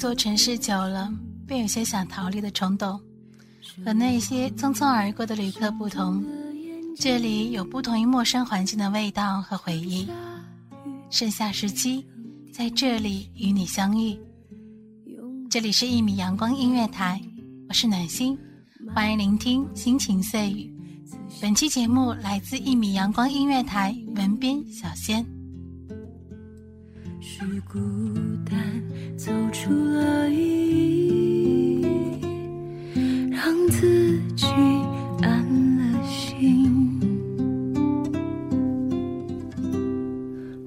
座城市久了，便有些想逃离的冲动。和那些匆匆而过的旅客不同，这里有不同于陌生环境的味道和回忆。盛夏时期，在这里与你相遇。这里是一米阳光音乐台，我是暖心，欢迎聆听心情碎语。本期节目来自一米阳光音乐台文斌小仙。是孤单走出了意义，让自己安了心。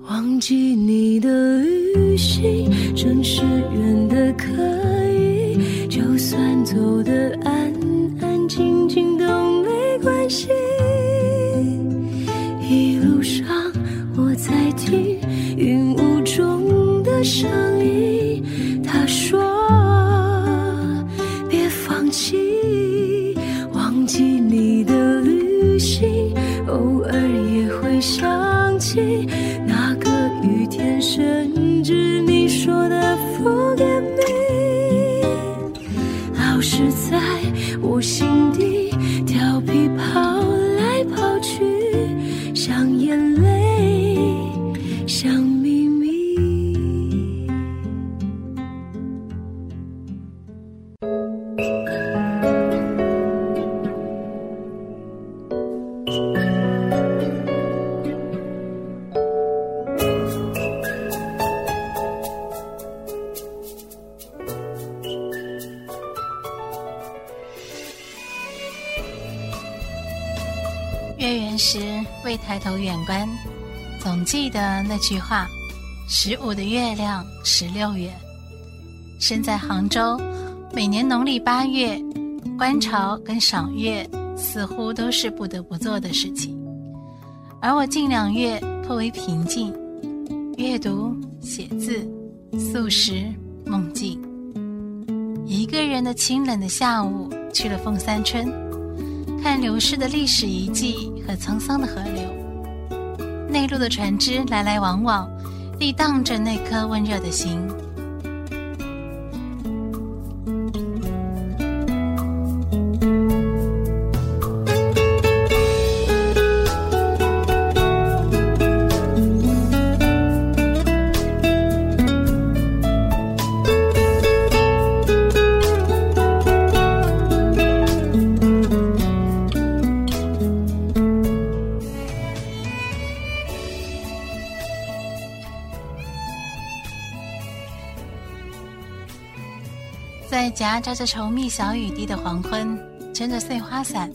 忘记你的旅行，真是远的可偶尔也会想起那个雨天，甚至你说的 forget me，老是在我心月圆时未抬头远观，总记得那句话：十五的月亮十六圆。身在杭州，每年农历八月，观潮跟赏月似乎都是不得不做的事情。而我近两月颇为平静，阅读、写字、素食、梦境。一个人的清冷的下午，去了凤三春。看流逝的历史遗迹和沧桑的河流，内陆的船只来来往往，涤荡着那颗温热的心。在夹杂着稠密小雨滴的黄昏，撑着碎花伞，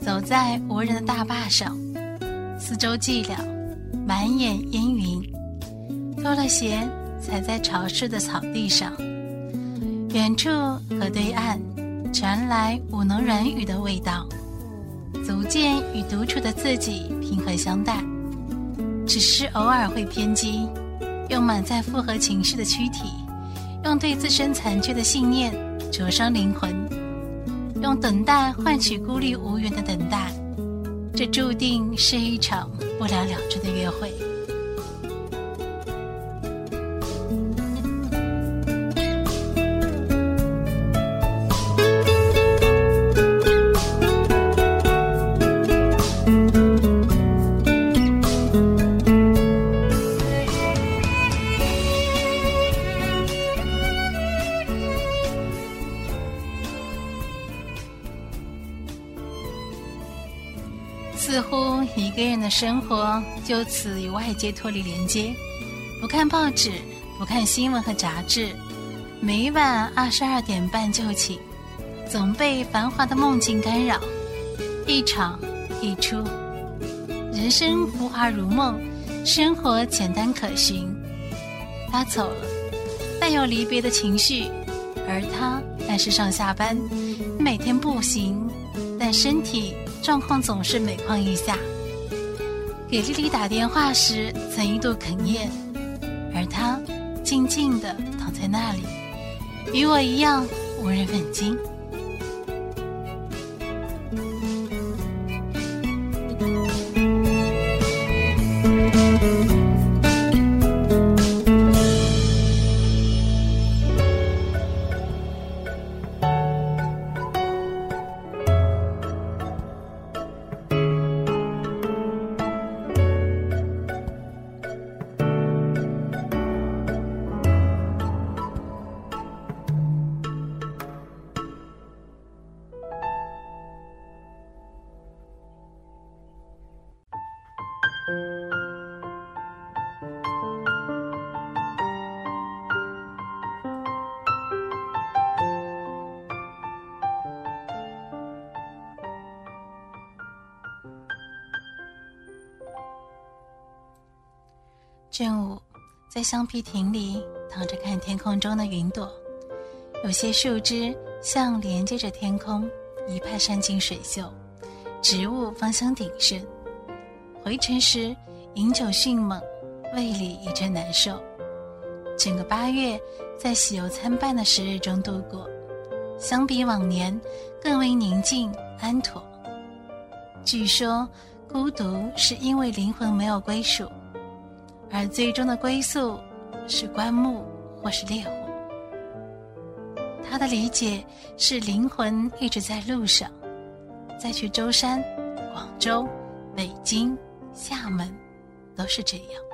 走在无人的大坝上，四周寂寥，满眼烟云。脱了鞋，踩在潮湿的草地上，远处河对岸传来舞能软语的味道，逐渐与独处的自己平和相待，只是偶尔会偏激，用满载复合情绪的躯体。用对自身残缺的信念灼伤灵魂，用等待换取孤立无援的等待，这注定是一场不了了之的约会。个人的生活就此与外界脱离连接，不看报纸，不看新闻和杂志，每晚二十二点半就寝，总被繁华的梦境干扰，一场一出，人生浮华如梦，生活简单可循。他走了，带有离别的情绪，而他但是上下班，每天步行，但身体。状况总是每况愈下。给丽丽打电话时，曾一度哽咽，而她静静地躺在那里，与我一样无人问津。在橡皮亭里躺着看天空中的云朵，有些树枝像连接着天空，一派山清水秀，植物芳香鼎盛。回程时饮酒迅猛，胃里一阵难受。整个八月在喜忧参半的时日中度过，相比往年更为宁静安妥。据说，孤独是因为灵魂没有归属。而最终的归宿是棺木或是烈火。他的理解是灵魂一直在路上，再去舟山、广州、北京、厦门，都是这样。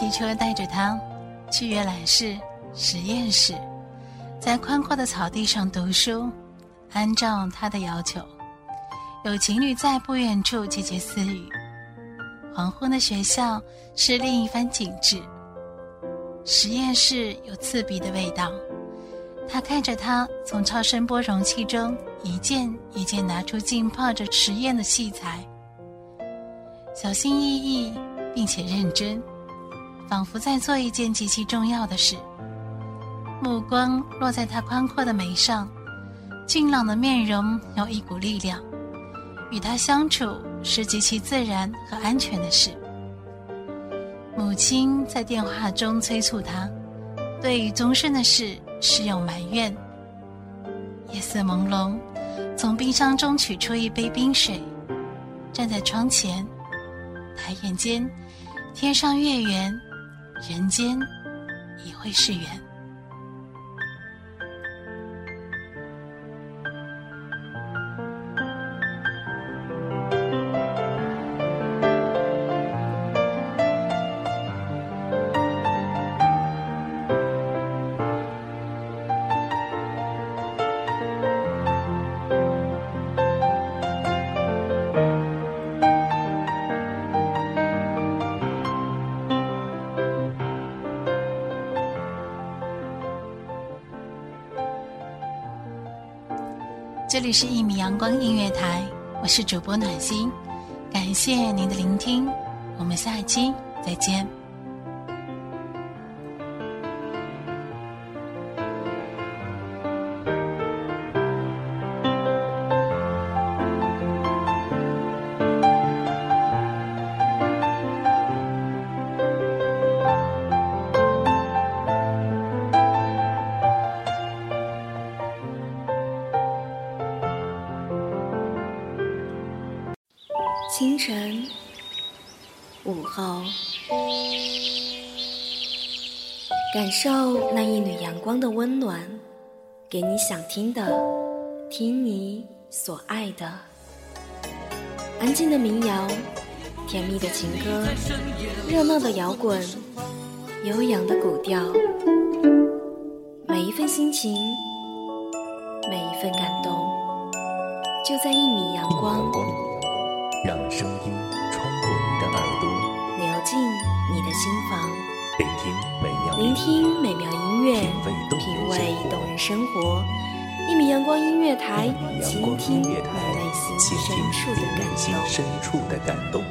骑车带着他去阅览室、实验室，在宽阔的草地上读书。按照他的要求，有情侣在不远处窃窃私语。黄昏的学校是另一番景致。实验室有刺鼻的味道。他看着他从超声波容器中一件一件拿出浸泡着实验的器材，小心翼翼并且认真。仿佛在做一件极其重要的事，目光落在他宽阔的眉上，俊朗的面容有一股力量。与他相处是极其自然和安全的事。母亲在电话中催促他，对于终身的事时有埋怨。夜色朦胧，从冰箱中取出一杯冰水，站在窗前，抬眼间，天上月圆。人间也会是缘。这里是一米阳光音乐台，我是主播暖心，感谢您的聆听，我们下期再见。感受那一缕阳光的温暖，给你想听的，听你所爱的。安静的民谣，甜蜜的情歌，热闹的摇滚，悠扬的古调，每一份心情，每一份感动，就在一米阳光。让声音穿过你的耳朵，流进你的心房，聆听聆听美妙音乐，品味动人生活。一米阳光音乐台，倾听你内心深处的感动。